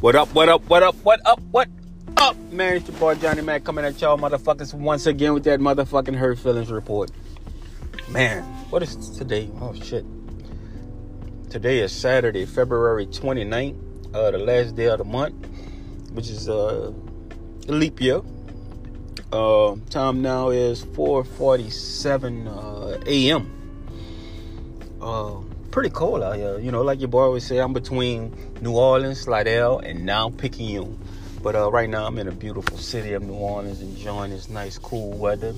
What up, what up, what up, what up, what up? Man, it's your boy Johnny Mac coming at y'all motherfuckers once again with that motherfucking hurt feelings report. Man, what is today? Oh shit. Today is Saturday, February 29th, uh, the last day of the month, which is uh, a leap year. Uh, time now is 4:47 uh, a.m. Uh, pretty cold out here. You know, like your boy always say, I'm between New Orleans, Slidell, and now Picayune. But uh, right now, I'm in a beautiful city of New Orleans, enjoying this nice, cool weather.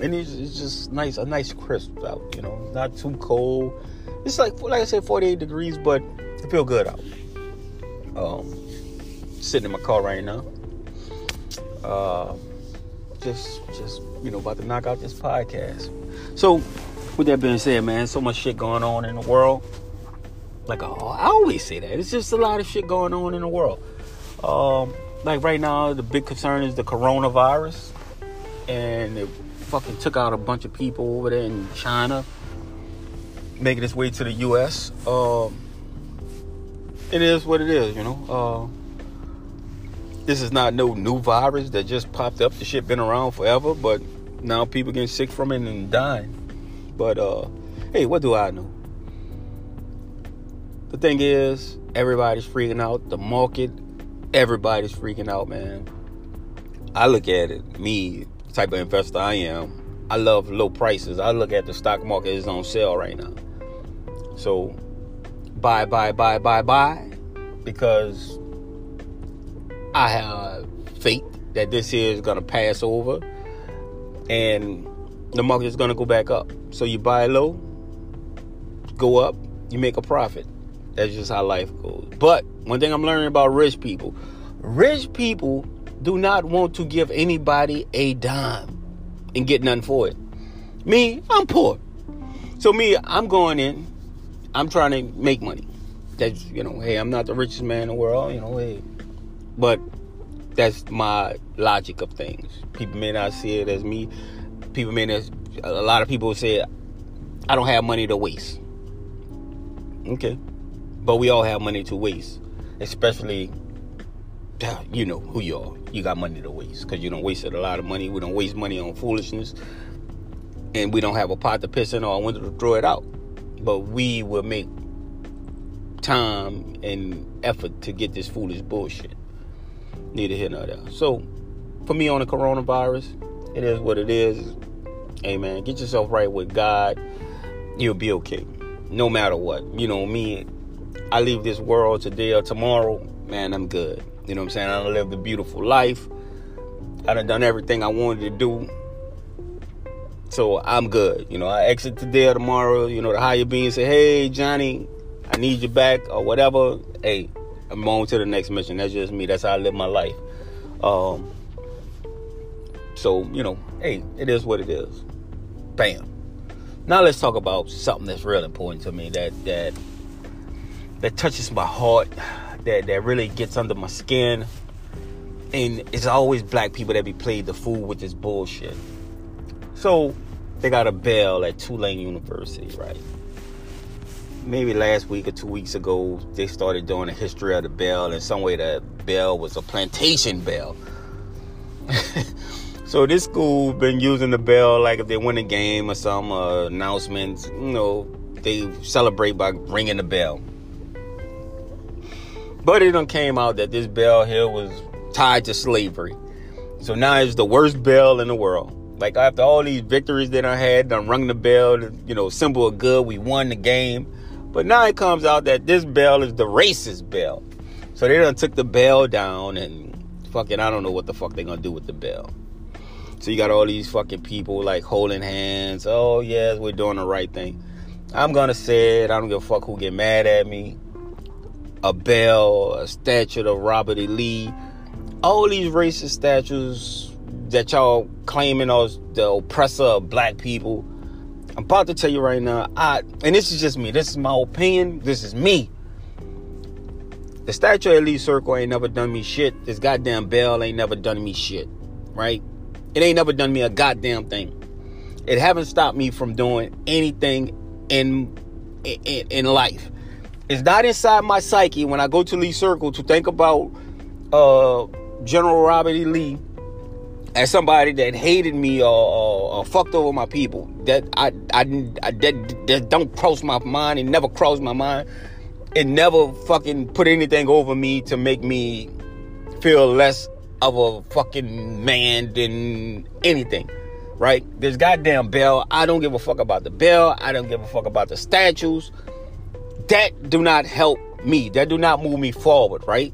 And it's, it's just nice, a nice crisp out. You know, not too cold. It's like, like I said, 48 degrees, but it feel good out. Um, sitting in my car right now. Uh, just, just you know, about to knock out this podcast. So with that being said, man, so much shit going on in the world. Like oh, I always say that. It's just a lot of shit going on in the world. Um, like right now, the big concern is the coronavirus, and it fucking took out a bunch of people over there in China, making its way to the U.S. Um, it is what it is, you know. Uh, this is not no new virus that just popped up. The shit been around forever, but now people getting sick from it and dying. But uh, hey, what do I know? The thing is, everybody's freaking out. The market, everybody's freaking out, man. I look at it, me, type of investor I am. I love low prices. I look at the stock market is on sale right now. So buy, buy, buy, buy, buy, because I have faith that this is gonna pass over, and the market is to go back up. So you buy low, go up, you make a profit. That's just how life goes. But one thing I'm learning about rich people rich people do not want to give anybody a dime and get nothing for it. Me, I'm poor. So me, I'm going in, I'm trying to make money. That's, you know, hey, I'm not the richest man in the world, you know, hey. But that's my logic of things. People may not see it as me people may a lot of people say I don't have money to waste. Okay. But we all have money to waste. Especially you know who you are. You got money to waste because you don't wasted a lot of money. We don't waste money on foolishness, and we don't have a pot to piss in or a window to throw it out. But we will make time and effort to get this foolish bullshit. Neither here nor there. So, for me on the coronavirus, it is what it is. Man, get yourself right with God. You'll be okay. No matter what. You know, me, I leave this world today or tomorrow, man, I'm good. You know what I'm saying? I done lived a beautiful life. I done done everything I wanted to do. So I'm good. You know, I exit today or tomorrow, you know, the higher being say, hey, Johnny, I need you back or whatever. Hey, I'm on to the next mission. That's just me. That's how I live my life. Um, so, you know, hey, it is what it is. Bam. Now let's talk about something that's real important to me that that that touches my heart, that that really gets under my skin. And it's always black people that be played the fool with this bullshit. So they got a bell at Tulane University, right? Maybe last week or two weeks ago, they started doing a history of the bell, and some way that bell was a plantation bell. So this school been using the bell like if they win a game or some uh, announcements, you know, they celebrate by ringing the bell. But it done came out that this bell here was tied to slavery. So now it's the worst bell in the world. Like after all these victories that I had, done rung the bell, you know, symbol of good, we won the game. But now it comes out that this bell is the racist bell. So they done took the bell down and fucking I don't know what the fuck they gonna do with the bell. So you got all these fucking people like holding hands. Oh yes, we're doing the right thing. I'm gonna say it. I don't give a fuck who get mad at me. A bell, a statue of Robert E. Lee, all these racist statues that y'all claiming as the oppressor of black people. I'm about to tell you right now. I and this is just me. This is my opinion. This is me. The statue of Lee Circle ain't never done me shit. This goddamn bell ain't never done me shit. Right? It ain't never done me a goddamn thing. It haven't stopped me from doing anything in in, in life. It's not inside my psyche when I go to Lee Circle to think about uh, General Robert E. Lee as somebody that hated me or, or, or, fucked over my people. That I, I, I that, that don't cross my mind. It never crossed my mind. It never fucking put anything over me to make me feel less of a fucking man than anything. Right? There's goddamn bell. I don't give a fuck about the bell. I don't give a fuck about the statues. That do not help me. That do not move me forward, right?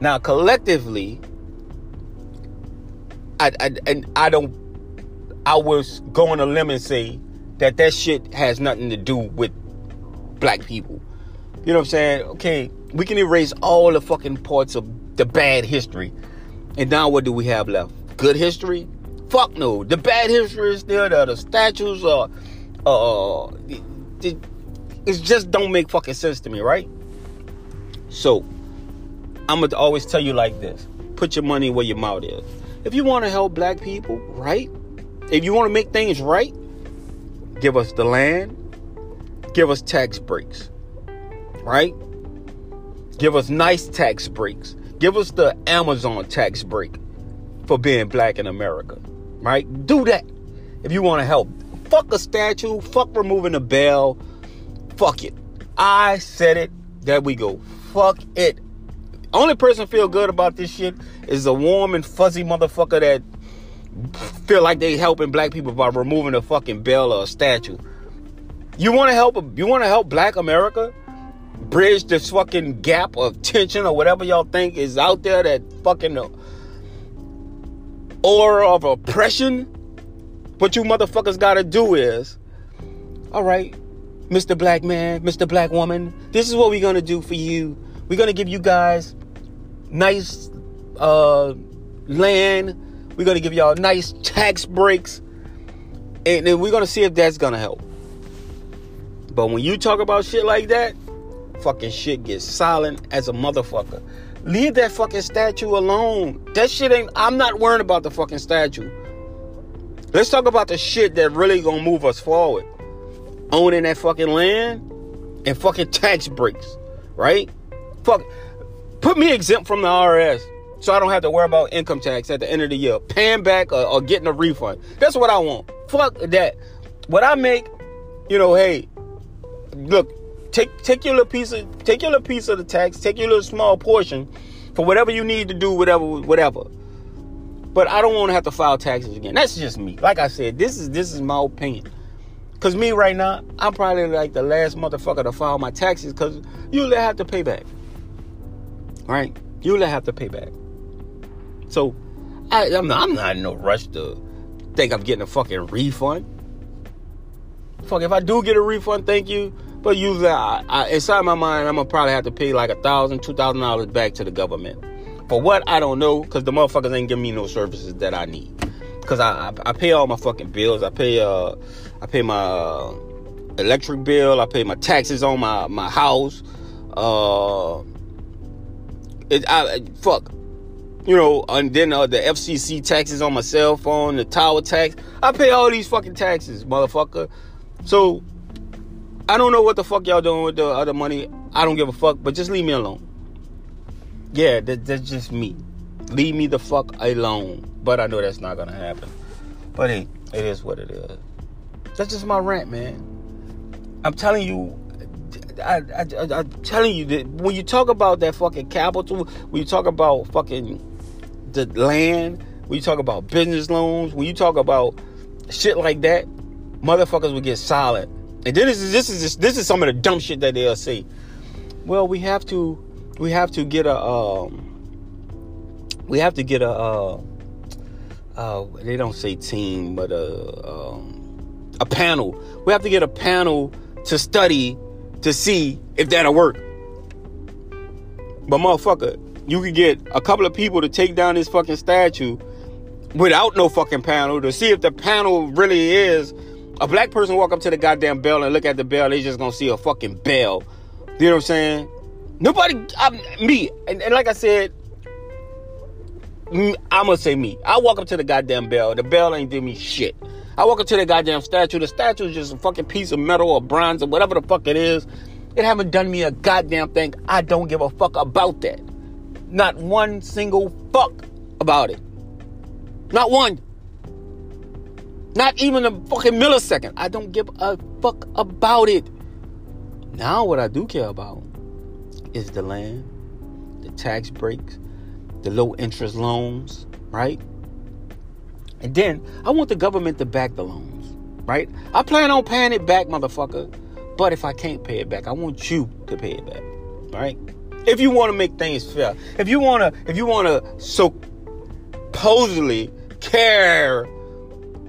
Now collectively, I, I and I don't. I was going to limb and say that that shit has nothing to do with black people. You know what I'm saying? Okay, we can erase all the fucking parts of the bad history, and now what do we have left? Good history? Fuck no. The bad history is still there. The statues are, uh, it, it just don't make fucking sense to me, right? So, I'm gonna always tell you like this: put your money where your mouth is. If you want to help black people, right? If you want to make things right, give us the land, give us tax breaks, right? Give us nice tax breaks. Give us the Amazon tax break for being black in America, right? Do that if you want to help. Fuck a statue, fuck removing a bell, fuck it. I said it, there we go. Fuck it. Only person feel good about this shit is a warm and fuzzy motherfucker that feel like they helping black people by removing a fucking bell or a statue. You want to help? You want to help Black America bridge this fucking gap of tension or whatever y'all think is out there that fucking aura of oppression. What you motherfuckers got to do is, all right, Mr. Black Man, Mr. Black Woman, this is what we're gonna do for you. We're gonna give you guys nice uh, land. We're gonna give y'all nice tax breaks, and then we're gonna see if that's gonna help. But when you talk about shit like that, fucking shit gets silent as a motherfucker. Leave that fucking statue alone. That shit ain't. I'm not worrying about the fucking statue. Let's talk about the shit that really gonna move us forward. Owning that fucking land and fucking tax breaks, right? Fuck. Put me exempt from the IRS so I don't have to worry about income tax at the end of the year, paying back or, or getting a refund. That's what I want. Fuck that. What I make, you know, hey, look, take take your little piece of take your little piece of the tax, take your little small portion for whatever you need to do, whatever, whatever. But I don't want to have to file taxes again. That's just me. Like I said, this is this is my opinion. Cause me right now, I'm probably like the last motherfucker to file my taxes because you'll have to pay back right? You'll have to pay back. So I, am not, I'm not in no rush to think I'm getting a fucking refund. Fuck, if I do get a refund, thank you. But usually, I, I, inside my mind, I'm gonna probably have to pay like a thousand, two thousand dollars back to the government. For what I don't know, because the motherfuckers ain't giving me no services that I need. Cause I, I, I pay all my fucking bills. I pay uh I pay my uh, electric bill. I pay my taxes on my my house. Uh, it, I, fuck. You know, and then uh, the FCC taxes on my cell phone, the tower tax. I pay all these fucking taxes, motherfucker. So, I don't know what the fuck y'all doing with the other money. I don't give a fuck, but just leave me alone. Yeah, that, that's just me. Leave me the fuck alone. But I know that's not gonna happen. But hey, it is what it is. That's just my rant, man. I'm telling you, I, I, I, am telling you that when you talk about that fucking capital, when you talk about fucking the land, when you talk about business loans, when you talk about shit like that, motherfuckers will get silent. And this is this is this is some of the dumb shit that they'll say. Well, we have to we have to get a um we have to get a uh, uh they don't say team, but a um, a panel. We have to get a panel to study to see if that'll work. But motherfucker, you could get a couple of people to take down this fucking statue without no fucking panel to see if the panel really is a black person walk up to the goddamn bell and look at the bell, they just gonna see a fucking bell. You know what I'm saying? Nobody, I'm, me, and, and like I said, I'm gonna say me. I walk up to the goddamn bell. The bell ain't doing me shit. I walk up to the goddamn statue. The statue is just a fucking piece of metal or bronze or whatever the fuck it is. It haven't done me a goddamn thing. I don't give a fuck about that. Not one single fuck about it. Not one. Not even a fucking millisecond. I don't give a fuck about it. Now, what I do care about is the land, the tax breaks, the low interest loans, right? And then I want the government to back the loans, right? I plan on paying it back, motherfucker. But if I can't pay it back, I want you to pay it back, right? If you want to make things fair, if you want to, if you want to supposedly care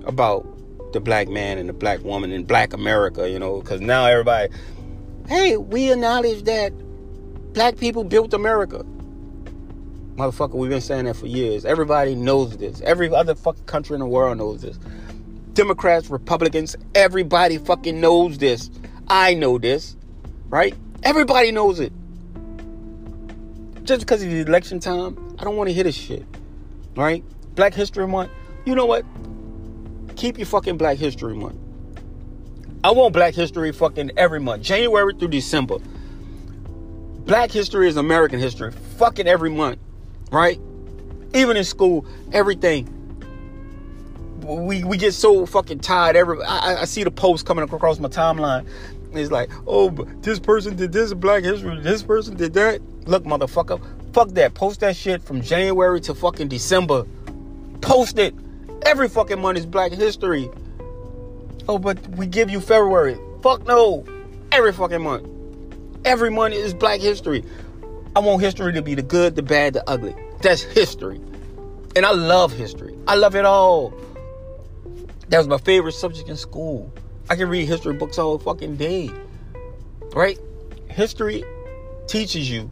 about the black man and the black woman in black America, you know, because now everybody, hey, we acknowledge that black people built America. Motherfucker, we've been saying that for years. Everybody knows this. Every other fucking country in the world knows this. Democrats, Republicans, everybody fucking knows this. I know this, right? Everybody knows it. Just because it's election time, I don't want to hear this shit, right? Black History Month, you know what? Keep your fucking Black History Month. I want Black History fucking every month, January through December. Black history is American history, fucking every month right? Even in school, everything. We we get so fucking tired. Every I, I see the posts coming across my timeline. It's like, oh, this person did this Black History. This person did that. Look, motherfucker, fuck that. Post that shit from January to fucking December. Post it. Every fucking month is Black History. Oh, but we give you February. Fuck no. Every fucking month. Every month is Black History. I want history to be the good, the bad, the ugly. That's history. And I love history. I love it all. That was my favorite subject in school. I can read history books all fucking day. Right? History teaches you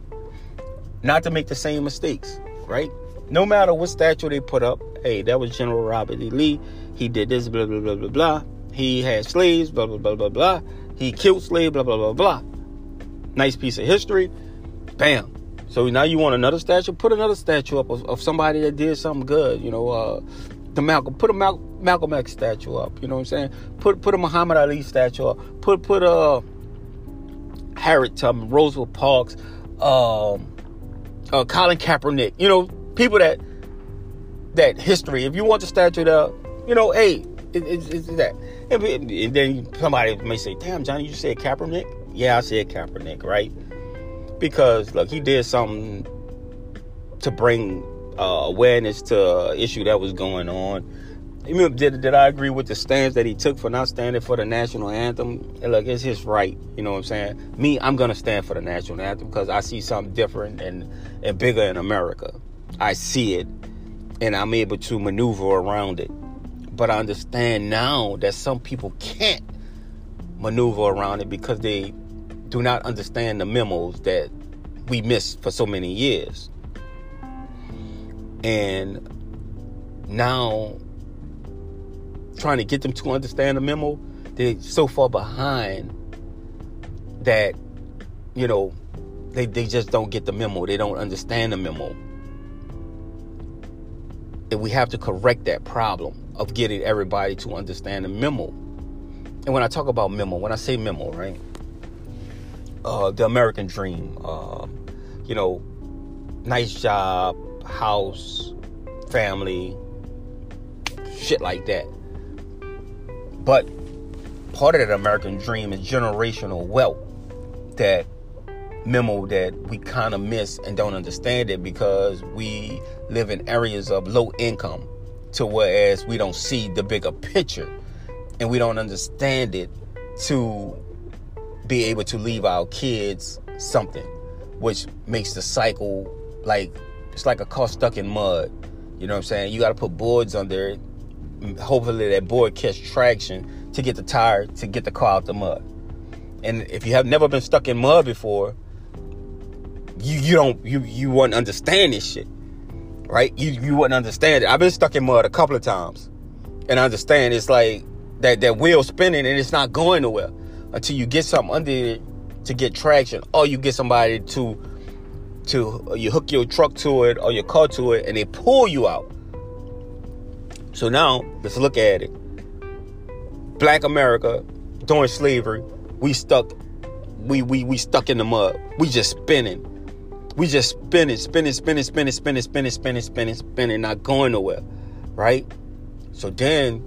not to make the same mistakes, right? No matter what statue they put up, hey, that was General Robert E. Lee. He did this, blah, blah, blah, blah, blah. He had slaves, blah, blah, blah, blah, blah. He killed slaves, blah, blah, blah, blah. Nice piece of history. Bam. So now you want another statue? Put another statue up of, of somebody that did something good. You know, uh, the Malcolm. Put a Mal- Malcolm X statue up. You know what I'm saying? Put put a Muhammad Ali statue up. Put put a Harriet Tubman, Roosevelt Parks, um, uh, Colin Kaepernick. You know, people that that history. If you want the statue to, you know, hey, it, it, it's that. And, and then somebody may say, "Damn, Johnny, you said Kaepernick." Yeah, I said Kaepernick, right? because look, he did something to bring uh, awareness to an issue that was going on. Did, did I agree with the stance that he took for not standing for the national anthem? And look, it's his right. You know what I'm saying? Me, I'm gonna stand for the national anthem because I see something different and and bigger in America. I see it, and I'm able to maneuver around it. But I understand now that some people can't maneuver around it because they do not understand the memos that we missed for so many years. And now trying to get them to understand the memo, they're so far behind that, you know, they, they just don't get the memo. They don't understand the memo. And we have to correct that problem of getting everybody to understand the memo. And when I talk about memo, when I say memo, right? uh, the American dream. Uh, you know, nice job, house, family, shit like that. But part of that American dream is generational wealth. That memo that we kind of miss and don't understand it because we live in areas of low income to whereas we don't see the bigger picture and we don't understand it to be able to leave our kids something, which makes the cycle like it's like a car stuck in mud. You know what I'm saying? You got to put boards under it. Hopefully that board catch traction to get the tire to get the car out the mud. And if you have never been stuck in mud before, you you don't you you wouldn't understand this shit, right? You you wouldn't understand it. I've been stuck in mud a couple of times, and I understand it's like that that wheel spinning and it's not going nowhere until you get something under it to get traction, or you get somebody to to you hook your truck to it or your car to it, and they pull you out. So now let's look at it. Black America during slavery, we stuck we we we stuck in the mud. We just spinning. We just spinning, spinning, spinning, spinning, spinning, spinning, spinning, spinning, spinning, not going nowhere, right? So then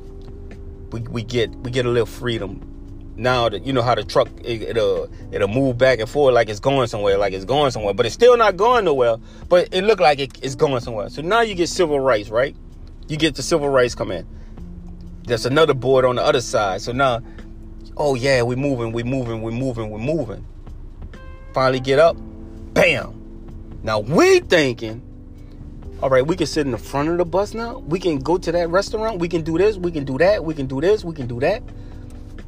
we we get we get a little freedom. Now that you know how the truck it, will uh, it'll move back and forth like it's going somewhere, like it's going somewhere, but it's still not going nowhere. But it looked like it, it's going somewhere. So now you get civil rights, right? You get the civil rights come in. There's another board on the other side. So now oh yeah, we moving, we moving, we moving, we moving. Finally get up, bam. Now we thinking, all right, we can sit in the front of the bus now. We can go to that restaurant. We can do this. We can do that. We can do this. We can do that.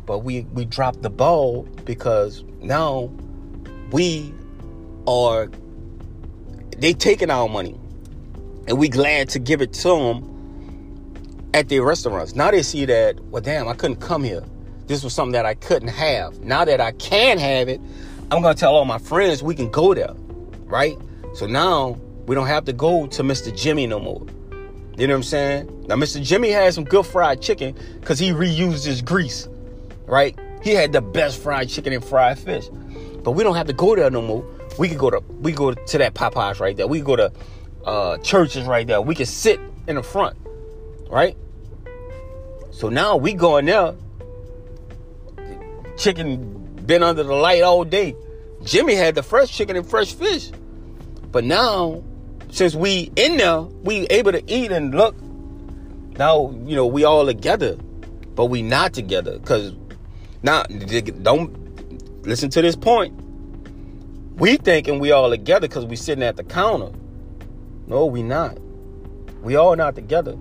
But we we dropped the ball because now we are they taking our money, and we glad to give it to them at their restaurants. Now they see that well, damn, I couldn't come here this was something that I couldn't have. Now that I can have it, I'm gonna tell all my friends we can go there, right? So now we don't have to go to Mr. Jimmy no more. You know what I'm saying? Now Mr. Jimmy had some good fried chicken because he reused his grease, right? He had the best fried chicken and fried fish. But we don't have to go there no more. We could go to we go to that Popeyes right there. We go to uh, Church's right there. We can sit in the front, right? So now we go in there chicken been under the light all day. Jimmy had the fresh chicken and fresh fish. But now, since we in there, we able to eat and look. Now, you know, we all together, but we not together. Cause now don't listen to this point. We thinking we all together because we sitting at the counter. No, we not. We all not together.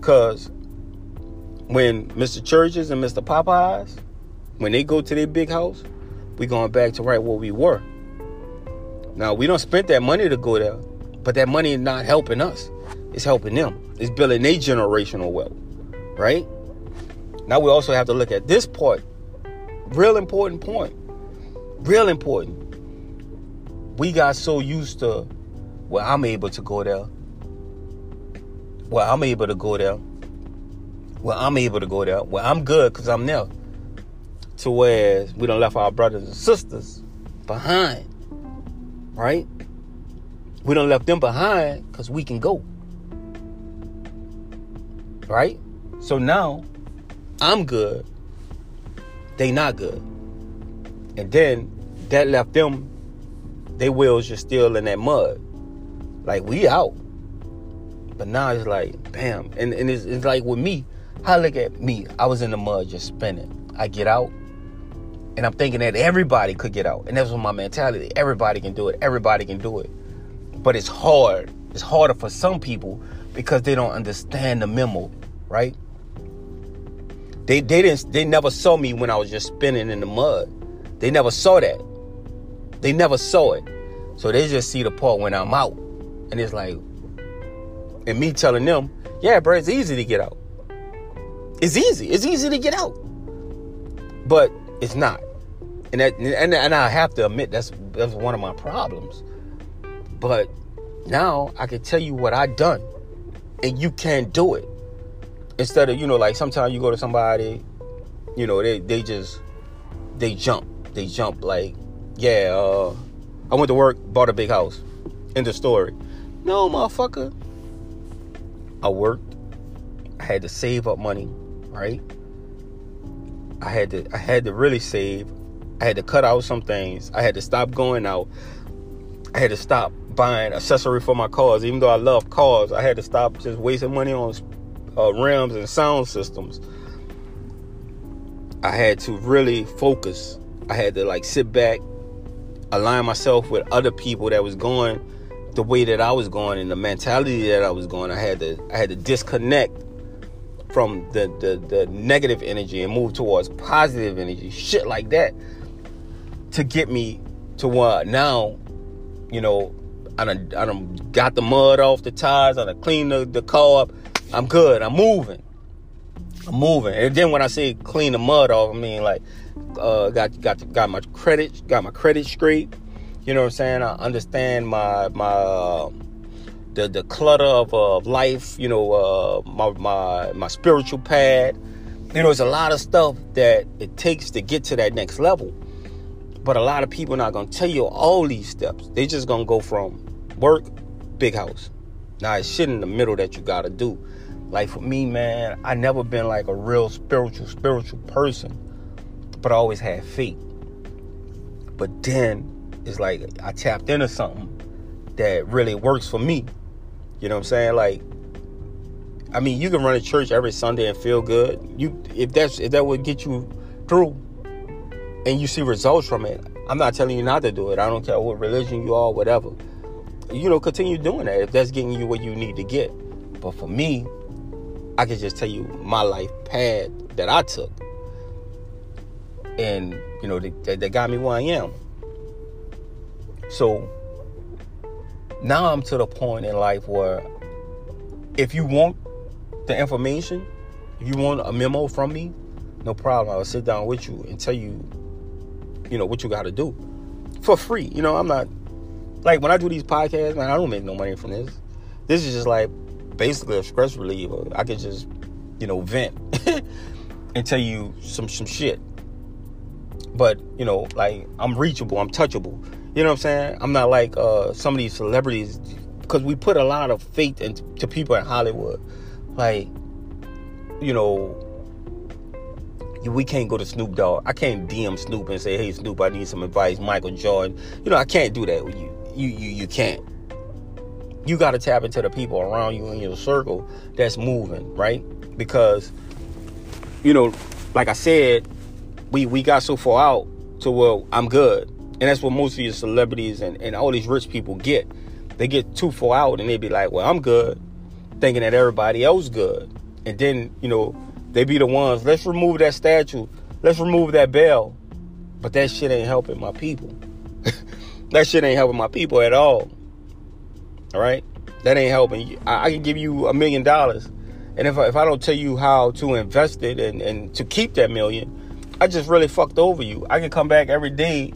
Cause when Mr. Churches and Mr. Popeyes when they go to their big house, we going back to right where we were. Now we don't spend that money to go there, but that money is not helping us. It's helping them. It's building their generational wealth, right? Now we also have to look at this part. Real important point. Real important. We got so used to well, I'm able to go there. Well, I'm able to go there. Well, I'm able to go there. Well, I'm good because I'm there to where we don't left our brothers and sisters behind. Right? We don't left them behind because we can go. Right? So now I'm good. They not good. And then that left them, their wheels just still in that mud. Like we out. But now it's like, bam. And, and it's, it's like with me, I look at me, I was in the mud just spinning. I get out, and I'm thinking that everybody could get out. And that's what my mentality. Everybody can do it. Everybody can do it. But it's hard. It's harder for some people because they don't understand the memo, right? They they didn't they never saw me when I was just spinning in the mud. They never saw that. They never saw it. So they just see the part when I'm out. And it's like and me telling them, yeah, bro, it's easy to get out. It's easy. It's easy to get out. But it's not. And that, and, and I have to admit that's that's one of my problems. But now I can tell you what I done, and you can't do it. Instead of you know like sometimes you go to somebody, you know they they just they jump they jump like yeah uh, I went to work bought a big house. End of story. No motherfucker. I worked. I had to save up money, right? I had to I had to really save. I had to cut out some things. I had to stop going out. I had to stop buying accessory for my cars. Even though I love cars, I had to stop just wasting money on uh, rims and sound systems. I had to really focus. I had to like sit back, align myself with other people that was going the way that I was going and the mentality that I was going. I had to I had to disconnect from the, the, the negative energy and move towards positive energy, shit like that, to get me to what now, you know, I done, I done got the mud off the tires, I done cleaned the, the car up. I'm good. I'm moving. I'm moving. And then when I say clean the mud off, I mean like uh, got got got my credit got my credit straight. You know what I'm saying? I understand my my uh, the the clutter of uh, life, you know, uh, my my my spiritual path. You know, there's a lot of stuff that it takes to get to that next level. But a lot of people are not gonna tell you all these steps. They just gonna go from work, big house. Now it's shit in the middle that you gotta do. Like for me, man, I never been like a real spiritual, spiritual person, but I always had faith. But then it's like I tapped into something that really works for me. You know what I'm saying? Like, I mean, you can run a church every Sunday and feel good. You, if that's if that would get you through, and you see results from it, I'm not telling you not to do it. I don't care what religion you are, whatever. You know, continue doing that if that's getting you what you need to get. But for me, I can just tell you my life path that I took, and you know that, that got me where I am. So now I'm to the point in life where if you want the information, if you want a memo from me, no problem. I'll sit down with you and tell you, you know, what you got to do for free. You know, I'm not like when I do these podcasts, man, I don't make no money from this. This is just like basically a stress reliever. I could just, you know, vent and tell you some some shit. But you know, like I'm reachable, I'm touchable. You know what I'm saying? I'm not like uh, some of these celebrities because we put a lot of faith into people in Hollywood. Like, you know, we can't go to Snoop Dogg. I can't DM Snoop and say, "Hey, Snoop, I need some advice." Michael Jordan. You know, I can't do that with you. You you you can't. You got to tap into the people around you in your circle that's moving, right? Because, you know, like I said, we we got so far out to well, I'm good. And that's what most of your celebrities and, and all these rich people get. They get too far out and they be like, well, I'm good, thinking that everybody else good. And then, you know, they be the ones, let's remove that statue. Let's remove that bell. But that shit ain't helping my people. that shit ain't helping my people at all. All right? That ain't helping. I, I can give you a million dollars. And if I, if I don't tell you how to invest it and, and to keep that million, I just really fucked over you. I can come back every day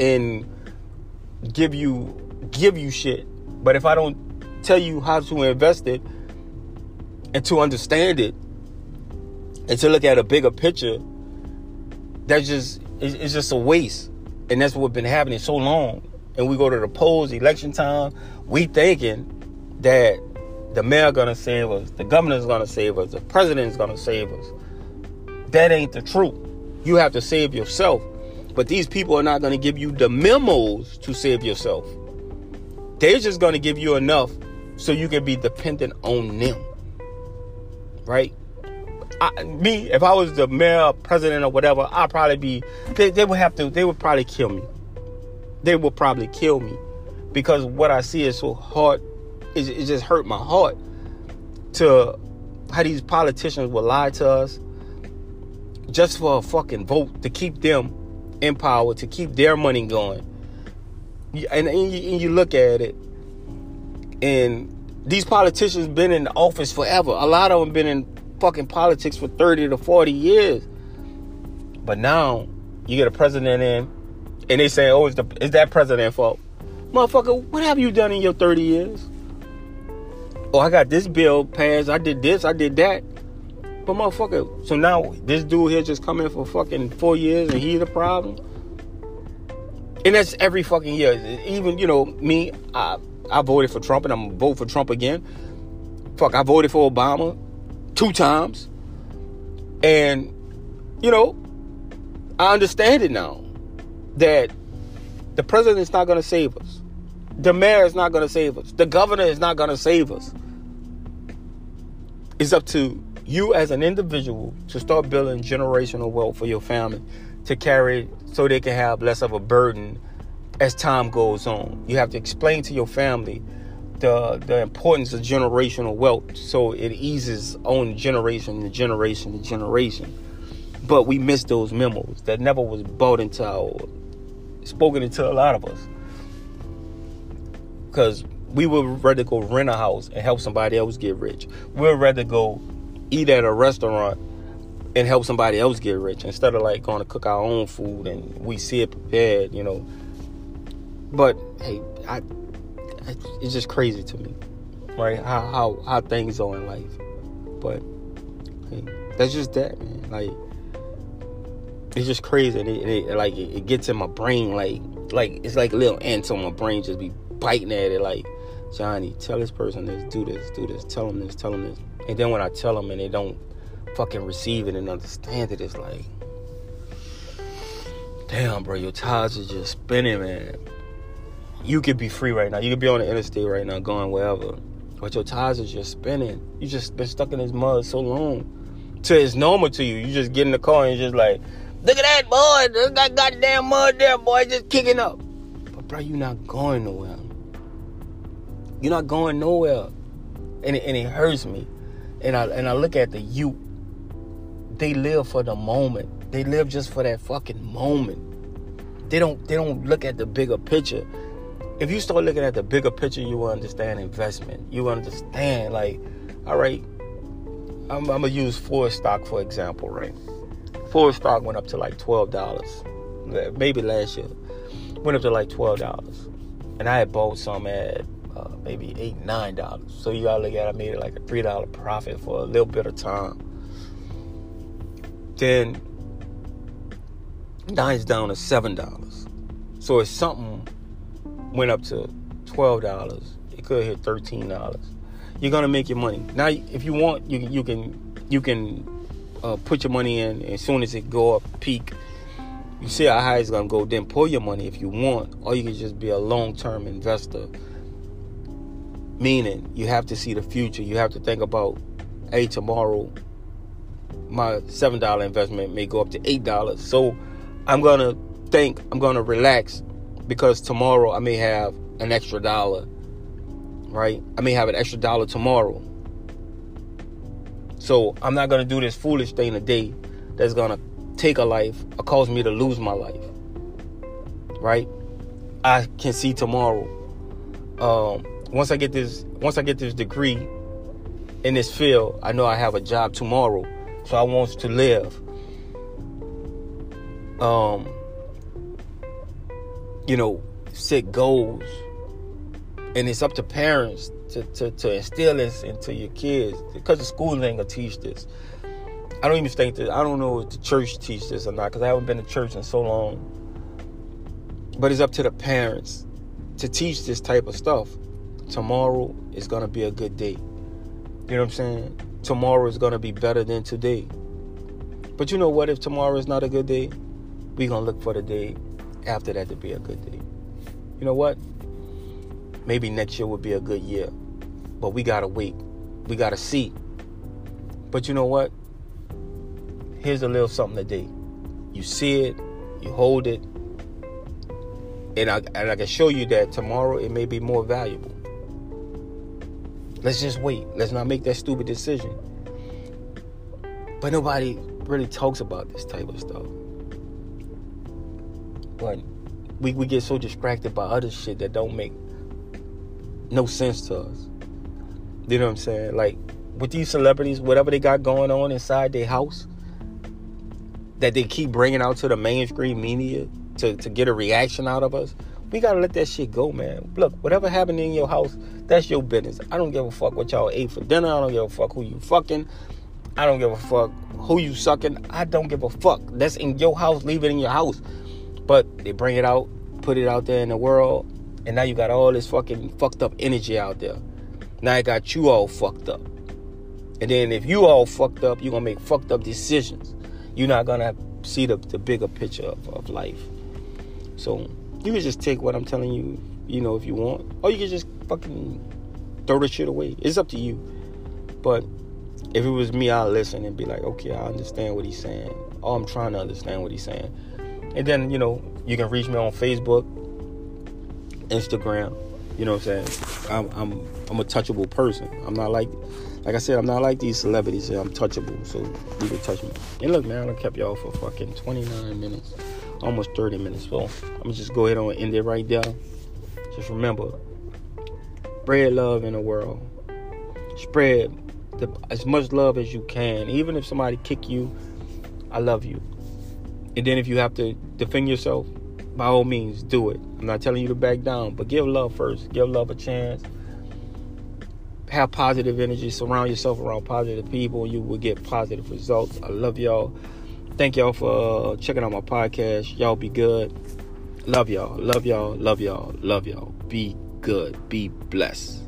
and give you give you shit. But if I don't tell you how to invest it and to understand it and to look at a bigger picture, that's just it's just a waste. And that's what's been happening so long. And we go to the polls, election time, we thinking that the mayor gonna save us, the governor's gonna save us, the president's gonna save us. That ain't the truth. You have to save yourself. But these people are not going to give you the memos to save yourself. They're just going to give you enough so you can be dependent on them. Right? I, me, if I was the mayor, or president, or whatever, I'd probably be. They, they would have to. They would probably kill me. They would probably kill me because what I see is so hard. It, it just hurt my heart to how these politicians will lie to us just for a fucking vote to keep them in power to keep their money going. And, and, you, and you look at it, and these politicians been in office forever. A lot of them been in fucking politics for 30 to 40 years. But now you get a president in, and they say, "Oh, it's the is that president fault?" Motherfucker, what have you done in your 30 years? Oh, I got this bill passed. I did this. I did that. But motherfucker, so now this dude here just come in for fucking four years and he the problem? And that's every fucking year. Even, you know, me, I, I voted for Trump and I'm gonna vote for Trump again. Fuck, I voted for Obama two times. And, you know, I understand it now that the president's not gonna save us. The mayor is not gonna save us. The governor is not gonna save us. It's up to you as an individual to start building generational wealth for your family to carry so they can have less of a burden as time goes on. You have to explain to your family the the importance of generational wealth so it eases on generation to generation to generation. But we miss those memos that never was brought into our spoken into a lot of us. Cause we would rather go rent a house and help somebody else get rich. We'd rather go eat at a restaurant and help somebody else get rich instead of like going to cook our own food and we see it prepared, you know. But hey, I, it's just crazy to me, right? How how how things are in life. But hey, that's just that, man. Like, it's just crazy, and it, it like it, it gets in my brain, like like it's like little ants on my brain just be biting at it, like Johnny, tell this person this, do this, do this, tell them this, tell them this, and then when I tell them and they don't fucking receive it and understand it, it's like, damn, bro, your tires are just spinning, man. You could be free right now. You could be on the interstate right now, going wherever, but your tires are just spinning. You just been stuck in this mud so long. To it's normal to you. You just get in the car and you're just like, look at that boy, there's that goddamn mud there, boy, just kicking up. But bro, you're not going nowhere. You're not going nowhere, and it, and it hurts me. And I and I look at the youth. They live for the moment. They live just for that fucking moment. They don't they don't look at the bigger picture. If you start looking at the bigger picture, you will understand investment. You understand like, all right, I'm, I'm gonna use Ford stock for example, right? Ford stock went up to like twelve dollars, maybe last year, went up to like twelve dollars, and I had bought some at uh, maybe eight, nine dollars. So you gotta look at it, I made it like a three dollar profit for a little bit of time. Then now it's down to seven dollars. So if something went up to twelve dollars, it could hit thirteen dollars. You're gonna make your money. Now, if you want, you you can you can uh, put your money in as soon as it go up peak. You see how high it's gonna go, then pull your money if you want, or you can just be a long term investor Meaning, you have to see the future. You have to think about, hey, tomorrow, my seven dollar investment may go up to eight dollars. So, I'm gonna think, I'm gonna relax, because tomorrow I may have an extra dollar. Right? I may have an extra dollar tomorrow. So I'm not gonna do this foolish thing today that's gonna take a life or cause me to lose my life. Right? I can see tomorrow. Um, once I get this once I get this degree in this field, I know I have a job tomorrow. So I want to live. Um you know, set goals. And it's up to parents to, to, to instill this into your kids because the school ain't gonna teach this. I don't even think that I don't know if the church teach this or not because I haven't been to church in so long. But it's up to the parents to teach this type of stuff tomorrow is going to be a good day. You know what I'm saying? Tomorrow is going to be better than today. But you know what? If tomorrow is not a good day, we're going to look for the day after that to be a good day. You know what? Maybe next year will be a good year. But we got to wait. We got to see. But you know what? Here's a little something today. You see it, you hold it, and I, and I can show you that tomorrow it may be more valuable. Let's just wait. Let's not make that stupid decision. But nobody really talks about this type of stuff. But we, we get so distracted by other shit that don't make no sense to us. You know what I'm saying? Like with these celebrities, whatever they got going on inside their house, that they keep bringing out to the mainstream media to, to get a reaction out of us, we gotta let that shit go, man. Look, whatever happened in your house, that's your business. I don't give a fuck what y'all ate for dinner. I don't give a fuck who you fucking. I don't give a fuck who you sucking. I don't give a fuck. That's in your house. Leave it in your house. But they bring it out, put it out there in the world, and now you got all this fucking fucked up energy out there. Now I got you all fucked up. And then if you all fucked up, you're gonna make fucked up decisions. You're not gonna see the, the bigger picture of, of life. So you can just take what I'm telling you, you know, if you want, or you can just fucking throw the shit away. It's up to you. But if it was me, I'd listen and be like, okay, I understand what he's saying. Oh, I'm trying to understand what he's saying. And then, you know, you can reach me on Facebook, Instagram. You know what I'm saying? I'm I'm I'm a touchable person. I'm not like like I said, I'm not like these celebrities. I'm touchable, so you can touch me. And look, man, I kept y'all for fucking 29 minutes almost 30 minutes. So I'm gonna just go ahead and end it right there. Just remember, spread love in the world. Spread the, as much love as you can. Even if somebody kick you, I love you. And then if you have to defend yourself, by all means, do it. I'm not telling you to back down, but give love first. Give love a chance. Have positive energy. Surround yourself around positive people. You will get positive results. I love y'all. Thank y'all for uh, checking out my podcast. Y'all be good. Love y'all. Love y'all. Love y'all. Love y'all. Be good. Be blessed.